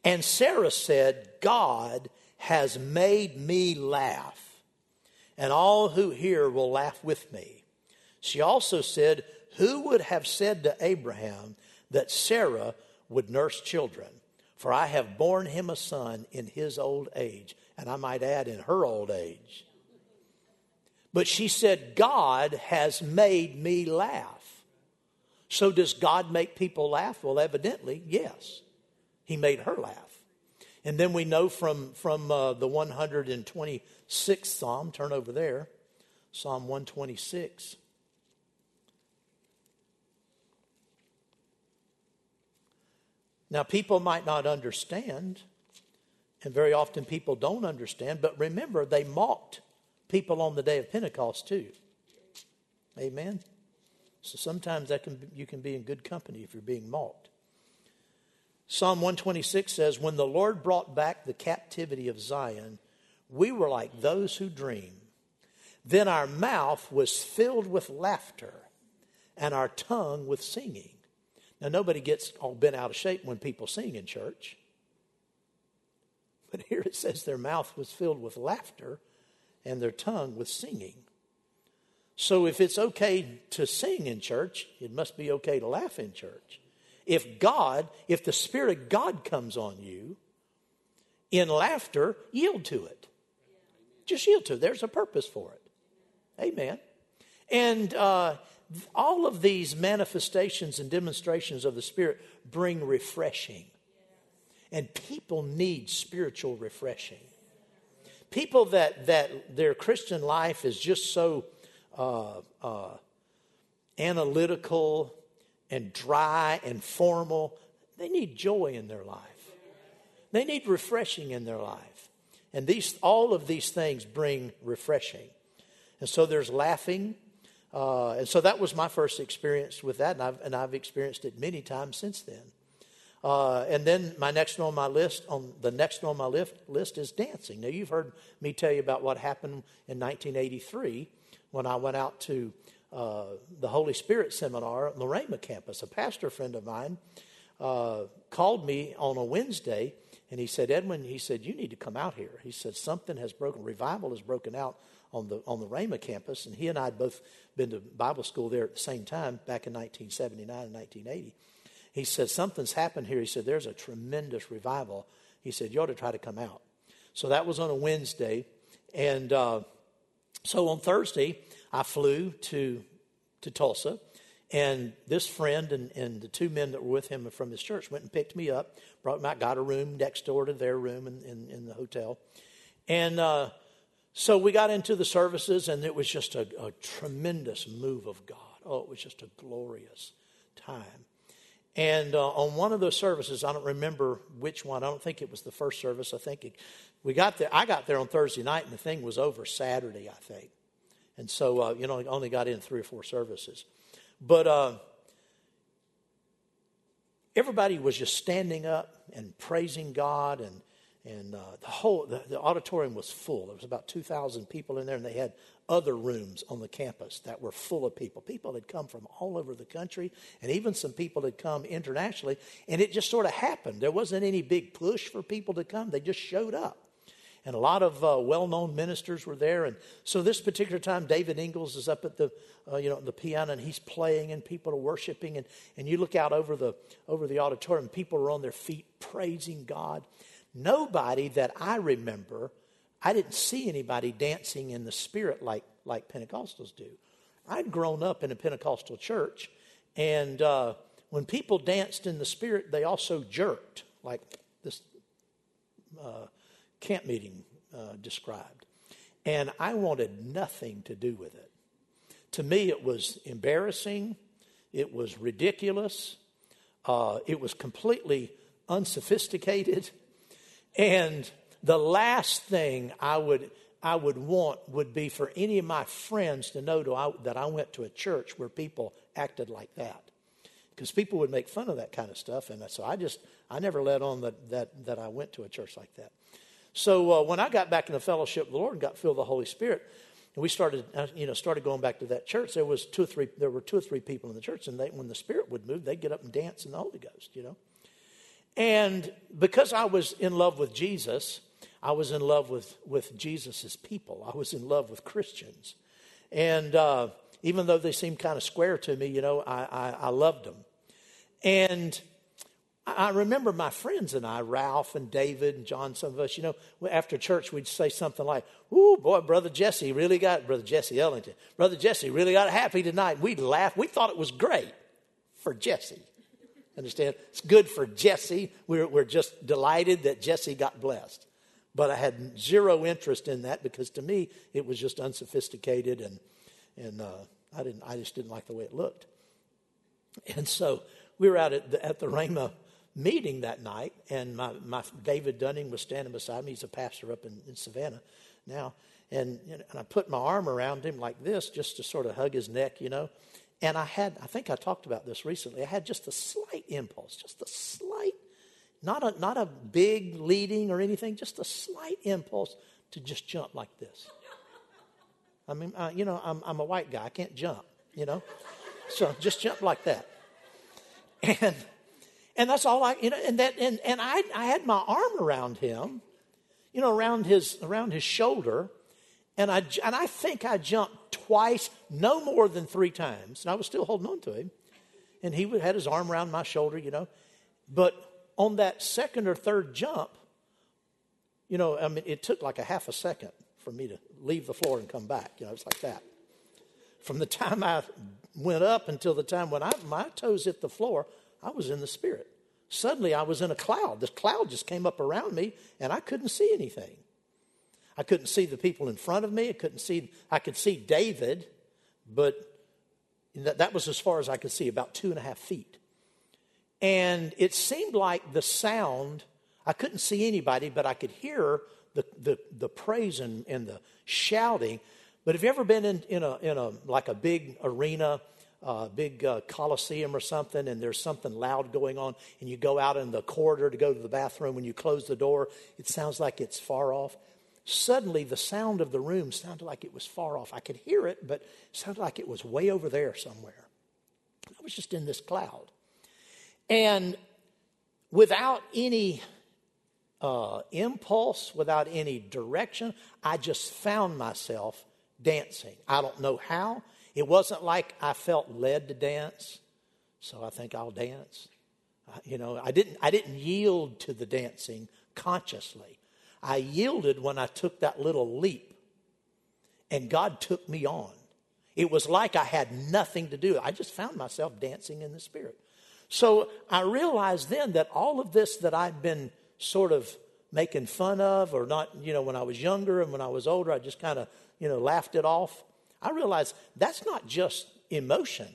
Speaker 2: And Sarah said, God has made me laugh, and all who hear will laugh with me. She also said, Who would have said to Abraham that Sarah would nurse children? For I have borne him a son in his old age, and I might add, in her old age. But she said, God has made me laugh. So does God make people laugh? Well, evidently, yes. He made her laugh. And then we know from, from uh, the 126th Psalm, turn over there, Psalm 126. Now, people might not understand, and very often people don't understand, but remember, they mocked people on the day of Pentecost too. Amen. So sometimes that can you can be in good company if you're being mocked. Psalm 126 says, When the Lord brought back the captivity of Zion, we were like those who dream. Then our mouth was filled with laughter and our tongue with singing. Now, nobody gets all bent out of shape when people sing in church. But here it says their mouth was filled with laughter and their tongue with singing. So if it's okay to sing in church, it must be okay to laugh in church. If God, if the Spirit of God comes on you in laughter, yield to it. Just yield to it. There's a purpose for it. Amen. And uh, all of these manifestations and demonstrations of the Spirit bring refreshing. And people need spiritual refreshing people that, that their Christian life is just so uh, uh, analytical and dry and formal, they need joy in their life. They need refreshing in their life. And these, all of these things bring refreshing. And so there's laughing. Uh, and so that was my first experience with that, and I've, and I've experienced it many times since then. Uh, and then my next on my list, on the next on my list, list is dancing. Now you've heard me tell you about what happened in 1983 when I went out to uh, the Holy Spirit seminar at Rhema campus. A pastor friend of mine uh, called me on a Wednesday and he said, Edwin, he said, you need to come out here. He said, something has broken, revival has broken out on the, on the Rhema campus. And he and I had both been to Bible school there at the same time back in 1979 and 1980. He said, something's happened here. He said, there's a tremendous revival. He said, you ought to try to come out. So that was on a Wednesday. And uh, so on Thursday, I flew to, to Tulsa. And this friend and, and the two men that were with him from his church went and picked me up, brought me out, got a room next door to their room in, in, in the hotel. And uh, so we got into the services, and it was just a, a tremendous move of God. Oh, it was just a glorious time. And uh, on one of those services, I don't remember which one. I don't think it was the first service. I think it, we got there. I got there on Thursday night, and the thing was over Saturday, I think. And so, uh, you know, I only got in three or four services. But uh, everybody was just standing up and praising God, and and uh, the whole the, the, auditorium was full. There was about two thousand people in there, and they had other rooms on the campus that were full of people. People had come from all over the country, and even some people had come internationally. And it just sort of happened. There wasn't any big push for people to come; they just showed up and a lot of uh, well-known ministers were there. And so this particular time, David Ingles is up at the, uh, you know, the piano, and he's playing, and people are worshiping. And, and you look out over the over the auditorium, people are on their feet praising God. Nobody that I remember, I didn't see anybody dancing in the spirit like like Pentecostals do. I'd grown up in a Pentecostal church, and uh, when people danced in the spirit, they also jerked like this. Uh, camp meeting uh, described. And I wanted nothing to do with it. To me, it was embarrassing, it was ridiculous, uh, it was completely unsophisticated. And the last thing I would, I would want would be for any of my friends to know to I, that I went to a church where people acted like that. Because people would make fun of that kind of stuff. And so I just, I never let on that, that, that I went to a church like that. So uh, when I got back in the fellowship of the Lord and got filled with the Holy Spirit, and we started, uh, you know, started going back to that church. There was two or three. There were two or three people in the church, and they, when the Spirit would move, they'd get up and dance in the Holy Ghost, you know. And because I was in love with Jesus, I was in love with with Jesus's people. I was in love with Christians, and uh, even though they seemed kind of square to me, you know, I, I, I loved them. And I remember my friends and I, Ralph and David and John, some of us, you know, after church, we'd say something like, Ooh, boy, Brother Jesse really got, Brother Jesse Ellington, Brother Jesse really got happy tonight. We'd laugh. We thought it was great for Jesse. Understand? It's good for Jesse. We're, we're just delighted that Jesse got blessed. But I had zero interest in that because to me, it was just unsophisticated and, and uh, I, didn't, I just didn't like the way it looked. And so we were out at the, at the Rhema meeting that night, and my, my David Dunning was standing beside me. He's a pastor up in, in Savannah now, and and I put my arm around him like this just to sort of hug his neck, you know. And I had, I think I talked about this recently. I had just a slight impulse, just a slight, not a not a big leading or anything, just a slight impulse to just jump like this. I mean, you know, I'm I'm a white guy, I can't jump, you know, so just jump like that, and and that's all I, you know, and that, and, and I, I had my arm around him, you know, around his, around his shoulder. And I, and I think I jumped twice, no more than three times. And I was still holding on to him. And he had his arm around my shoulder, you know. But on that second or third jump, you know, I mean, it took like a half a second for me to leave the floor and come back. You know, it's like that. From the time I went up until the time when I, my toes hit the floor, I was in the Spirit. Suddenly, I was in a cloud. This cloud just came up around me, and I couldn't see anything. I couldn't see the people in front of me. I couldn't see, I could see David, but that, that was as far as I could see, about two and a half feet. And it seemed like the sound, I couldn't see anybody, but I could hear the, the, the praise and, and the shouting. But have you ever been in, in, a, in a, like a big arena uh, big uh, coliseum or something and there's something loud going on and you go out in the corridor to go to the bathroom when you close the door it sounds like it's far off suddenly the sound of the room sounded like it was far off i could hear it but it sounded like it was way over there somewhere i was just in this cloud and without any uh, impulse, without any direction, I just found myself dancing. I don't know how. It wasn't like I felt led to dance, so I think I'll dance. You know, I didn't, I didn't yield to the dancing consciously. I yielded when I took that little leap, and God took me on. It was like I had nothing to do. I just found myself dancing in the Spirit. So I realized then that all of this that I'd been sort of making fun of, or not, you know, when I was younger and when I was older, I just kind of, you know, laughed it off. I realized that's not just emotion,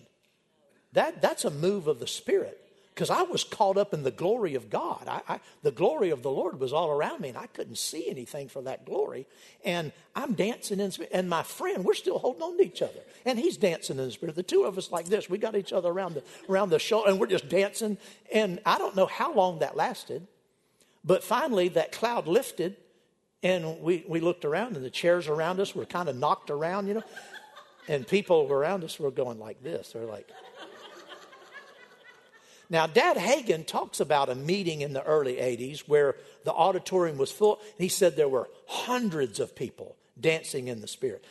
Speaker 2: that, that's a move of the Spirit because I was caught up in the glory of God. I, I, the glory of the Lord was all around me, and I couldn't see anything for that glory. And I'm dancing in spirit, and my friend, we're still holding on to each other, and he's dancing in the spirit. The two of us like this, we got each other around the around the shoulder, and we're just dancing. And I don't know how long that lasted, but finally that cloud lifted, and we we looked around, and the chairs around us were kind of knocked around, you know, and people around us were going like this. They're like. Now, Dad Hagin talks about a meeting in the early 80s where the auditorium was full. He said there were hundreds of people dancing in the Spirit.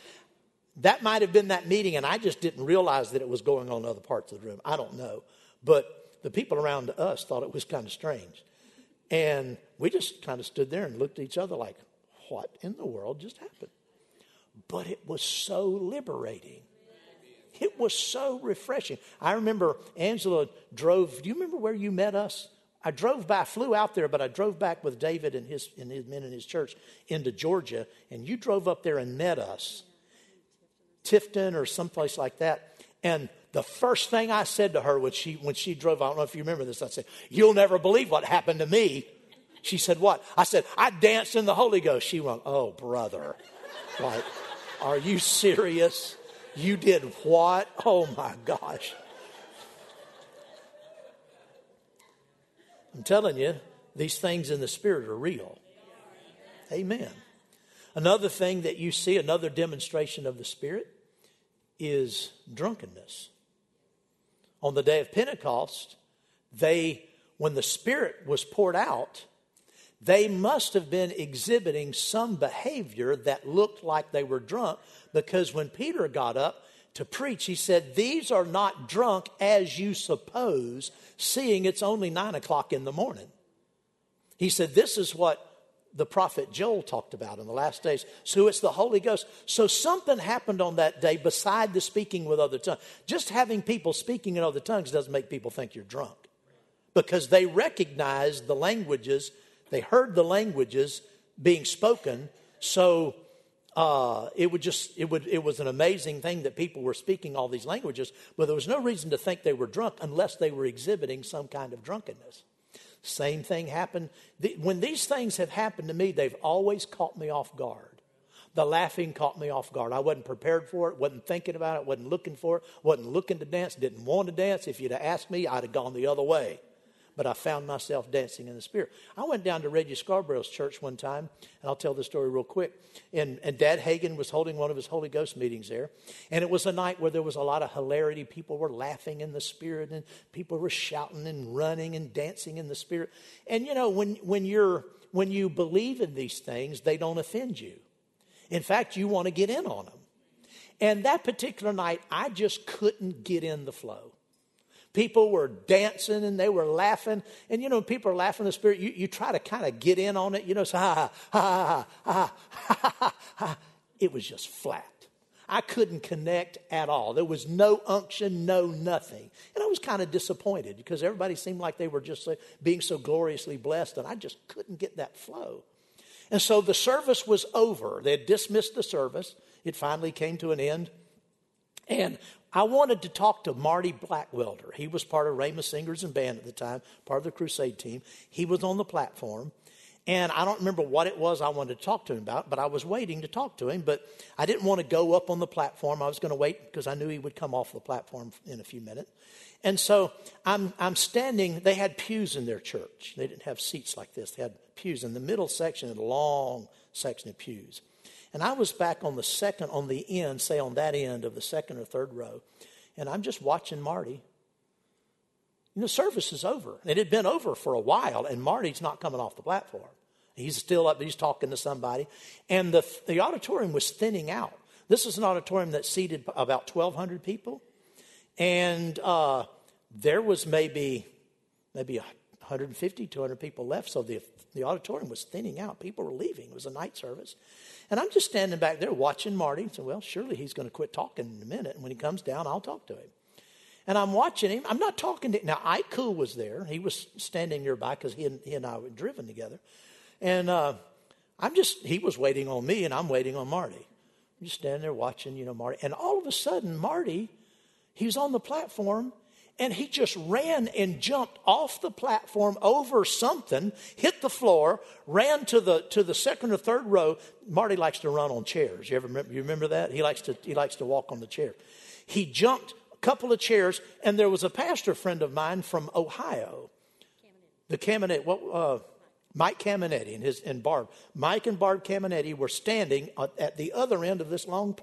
Speaker 2: That might have been that meeting, and I just didn't realize that it was going on in other parts of the room. I don't know. But the people around us thought it was kind of strange. And we just kind of stood there and looked at each other like, what in the world just happened? But it was so liberating. It was so refreshing. I remember Angela drove. Do you remember where you met us? I drove by, flew out there, but I drove back with David and his, and his men in his church into Georgia, and you drove up there and met us. Tifton or someplace like that. And the first thing I said to her when she, when she drove, I don't know if you remember this, I said, You'll never believe what happened to me. She said, What? I said, I danced in the Holy Ghost. She went, Oh, brother. Like, are you serious? You did what? Oh my gosh. I'm telling you, these things in the Spirit are real. Amen. Another thing that you see, another demonstration of the Spirit, is drunkenness. On the day of Pentecost, they, when the Spirit was poured out, they must have been exhibiting some behavior that looked like they were drunk because when Peter got up to preach, he said, These are not drunk as you suppose, seeing it's only nine o'clock in the morning. He said, This is what the prophet Joel talked about in the last days. So it's the Holy Ghost. So something happened on that day beside the speaking with other tongues. Just having people speaking in other tongues doesn't make people think you're drunk because they recognized the languages they heard the languages being spoken, so uh, it would just it would it was an amazing thing that people were speaking all these languages, but there was no reason to think they were drunk unless they were exhibiting some kind of drunkenness. Same thing happened when these things have happened to me. They've always caught me off guard. The laughing caught me off guard. I wasn't prepared for it, wasn't thinking about it, wasn't looking for it, wasn't looking to dance, didn't want to dance. If you'd have asked me, I'd have gone the other way but I found myself dancing in the Spirit. I went down to Reggie Scarborough's church one time, and I'll tell the story real quick. And, and Dad Hagin was holding one of his Holy Ghost meetings there. And it was a night where there was a lot of hilarity. People were laughing in the Spirit, and people were shouting and running and dancing in the Spirit. And you know, when, when, you're, when you believe in these things, they don't offend you. In fact, you want to get in on them. And that particular night, I just couldn't get in the flow. People were dancing and they were laughing. And you know, people are laughing in the spirit. You, you try to kind of get in on it, you know, so ha ha ha ha ha ha ha. It was just flat. I couldn't connect at all. There was no unction, no nothing. And I was kind of disappointed because everybody seemed like they were just uh, being so gloriously blessed, and I just couldn't get that flow. And so the service was over. They had dismissed the service. It finally came to an end. And I wanted to talk to Marty Blackwelder. He was part of Rhema Singers and Band at the time, part of the crusade team. He was on the platform. And I don't remember what it was I wanted to talk to him about, but I was waiting to talk to him. But I didn't want to go up on the platform. I was going to wait because I knew he would come off the platform in a few minutes. And so I'm, I'm standing, they had pews in their church. They didn't have seats like this, they had pews. In the middle section, a long section of pews. And I was back on the second, on the end, say on that end of the second or third row. And I'm just watching Marty. You know, service is over. It had been over for a while, and Marty's not coming off the platform. He's still up, he's talking to somebody. And the, the auditorium was thinning out. This is an auditorium that seated about 1,200 people. And uh, there was maybe, maybe 150, 200 people left. So the, the auditorium was thinning out. People were leaving. It was a night service. And I'm just standing back there watching Marty. So, well, surely he's going to quit talking in a minute. And when he comes down, I'll talk to him. And I'm watching him. I'm not talking to Now, Ike Cool was there. He was standing nearby because he and, he and I were driven together. And uh, I'm just, he was waiting on me and I'm waiting on Marty. I'm just standing there watching, you know, Marty. And all of a sudden, Marty, he's on the platform and he just ran and jumped off the platform over something, hit the floor, ran to the to the second or third row. Marty likes to run on chairs. You ever remember, you remember that? He likes to he likes to walk on the chair. He jumped a couple of chairs, and there was a pastor friend of mine from Ohio, the Caminetti. What? Uh, Mike Caminetti and his and Barb. Mike and Barb Caminetti were standing at the other end of this long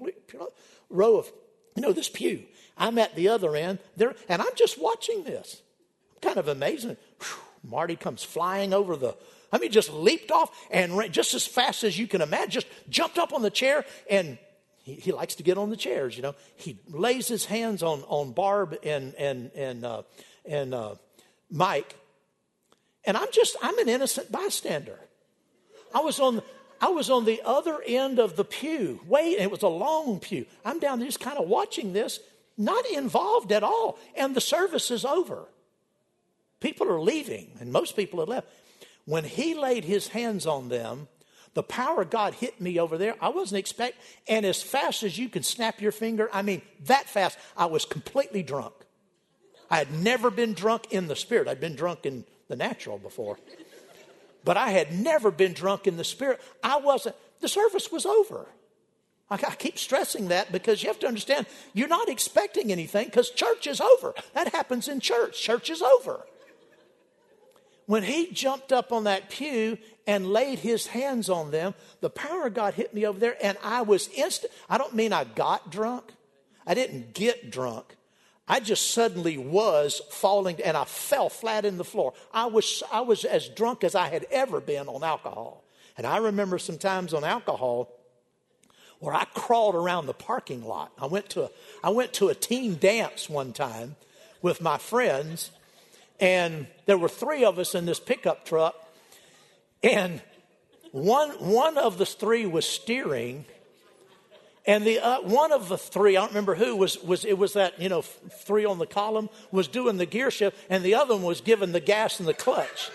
Speaker 2: row of, you know, this pew. I'm at the other end there, and I'm just watching this. I'm kind of amazing. Whew, Marty comes flying over the. I mean, just leaped off and ran just as fast as you can imagine. Just jumped up on the chair, and he, he likes to get on the chairs. You know, he lays his hands on on Barb and and and uh, and uh, Mike and I'm just, I'm an innocent bystander. I was on, I was on the other end of the pew. Wait, it was a long pew. I'm down there just kind of watching this, not involved at all. And the service is over. People are leaving, and most people have left. When he laid his hands on them, the power of God hit me over there. I wasn't expect, and as fast as you can snap your finger, I mean that fast, I was completely drunk. I had never been drunk in the spirit. I'd been drunk in the natural before. But I had never been drunk in the spirit. I wasn't, the service was over. I, keep stressing that because you have to understand you're not expecting anything because church is over. That happens in church. Church is over. When he jumped up on that pew and laid his hands on them, the power of God hit me over there, and I was instant. I don't mean I got drunk. I didn't get drunk. I just suddenly was falling and I fell flat in the floor. I was, I was as drunk as I had ever been on alcohol. And I remember sometimes on alcohol where I crawled around the parking lot. I went to a, I went to a teen dance one time with my friends, and there were three of us in this pickup truck, and one, one of the three was steering and the uh, one of the three, I don't remember who was was it was that you know three on the column was doing the gear shift, and the other one was giving the gas and the clutch,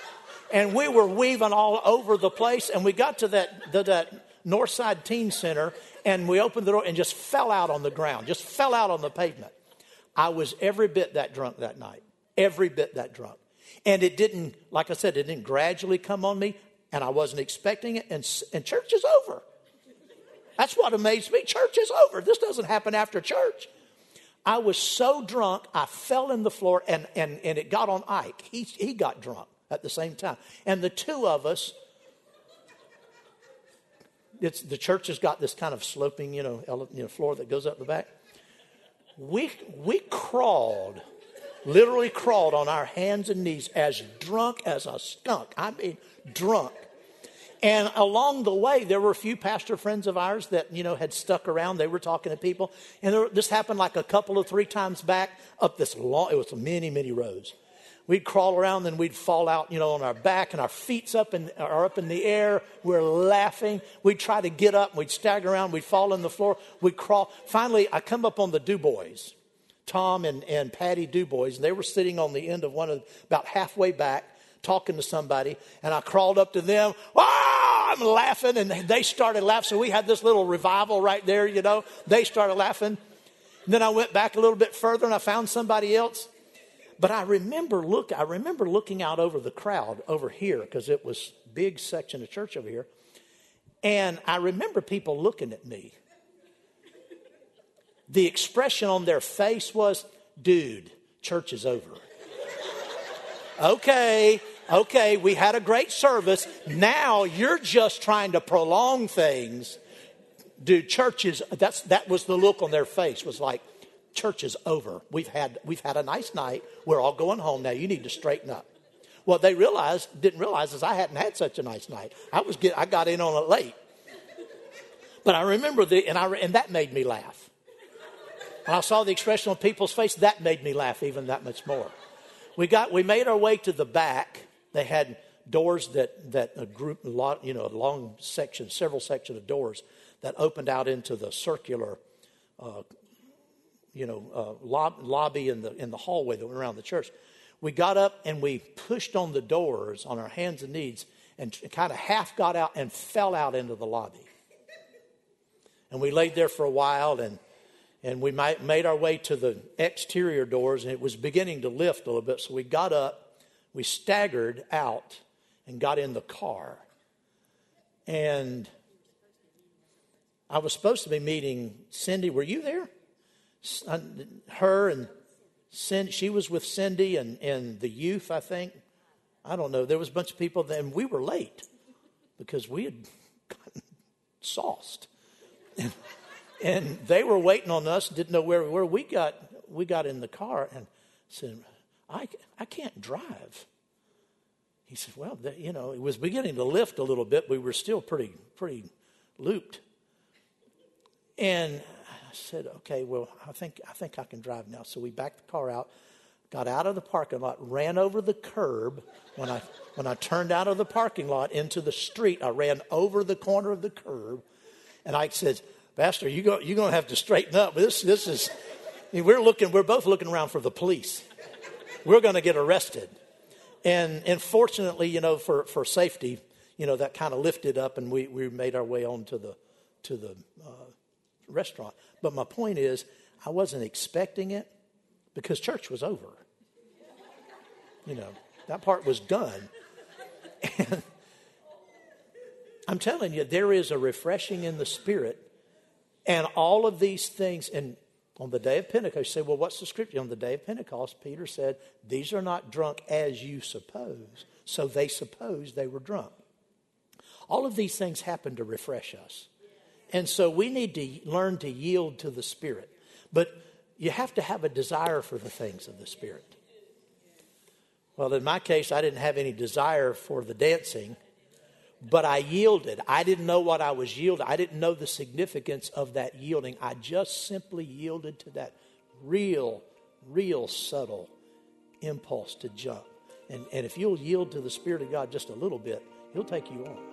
Speaker 2: and we were weaving all over the place, and we got to that the, that Northside Teen Center, and we opened the door and just fell out on the ground, just fell out on the pavement. I was every bit that drunk that night, every bit that drunk, and it didn't, like I said, it didn't gradually come on me, and I wasn't expecting it, and and church is over. That's what amazed me. Church is over. This doesn't happen after church. I was so drunk, I fell in the floor and, and, and it got on Ike. He, he got drunk at the same time. And the two of us, it's, the church has got this kind of sloping, you know, ele, you know, floor that goes up the back. We, we crawled, literally crawled on our hands and knees as drunk as a skunk. I mean, drunk and along the way, there were a few pastor friends of ours that, you know, had stuck around. They were talking to people. And there, this happened like a couple of three times back up this long, it was many, many rows. We'd crawl around, then we'd fall out, you know, on our back and our feet's up in, are up in the air. We're laughing. We'd try to get up. We'd stagger around. We'd fall on the floor. We'd crawl. Finally, I come up on the Dubois, Tom and, and Patty Dubois, and they were sitting on the end of one of, about halfway back, talking to somebody. And I crawled up to them. Ah! I'm laughing, and they started laughing. So we had this little revival right there, you know. They started laughing. And then I went back a little bit further and I found somebody else. But I remember look, I remember looking out over the crowd over here because it was big section of church over here. And I remember people looking at me. The expression on their face was, dude, church is over. okay, okay, we had a great service. Now you're just trying to prolong things. Dude, churches, that's, that was the look on their face, was like, church is over. We've had, we've had a nice night. We're all going home now. You need to straighten up. What they realized, didn't realize, is I hadn't had such a nice night. I was get, I got in on it late. But I remember the, and, I, and that made me laugh. And I saw the expression on people's face, that made me laugh even that much more. We got, we made our way to the back. They had doors that, that a group, lot, you know, a long section, several sections of doors that opened out into the circular, uh, you know, uh, lob, lobby in the, in the hallway that went around the church. We got up and we pushed on the doors on our hands and knees and kind of half got out and fell out into the lobby. And we laid there for a while and and we made our way to the exterior doors and it was beginning to lift a little bit so we got up we staggered out and got in the car and i was supposed to be meeting cindy were you there Uh, her and cindy she was with cindy and, and the youth i think i don't know there was a bunch of people then we were late because we had gotten sauced and, and they were waiting on us, didn't know where we were. We got, we got in the car and said, I, I can't drive. He said, Well, you know, it was beginning to lift a little bit. We were still pretty, pretty looped. And said, Okay, well, I think, I think I can drive now. So we backed the car out, got out of the parking lot, ran over the curb. When I, when I turned out of the parking lot into the street, I ran over the corner of the curb. And I said, Pastor, you go, you're going to have to straighten up. This, this is, we're looking, we're both looking around for the police. We're going to get arrested. And, and fortunately, you know, for, for safety, you know, that kind of lifted up and we, we made our way on to the, to the uh, restaurant. But my point is, I wasn't expecting it because church was over. You know, that part was done. And I'm telling you, there is a refreshing in the spirit and all of these things, and on the day of Pentecost, you say, well, what's the scripture? On the day of Pentecost, Peter said, These are not drunk as you suppose. So they supposed they were drunk. All of these things happen to refresh us. And so we need to learn to yield to the Spirit. But you have to have a desire for the things of the Spirit. Well, in my case, I didn't have any desire for the dancing but I yielded. I didn't know what I was yielding. I didn't know the significance of that yielding. I just simply yielded to that real, real subtle impulse to jump. And, and if you'll yield to the Spirit of God just a little bit, He'll take you on.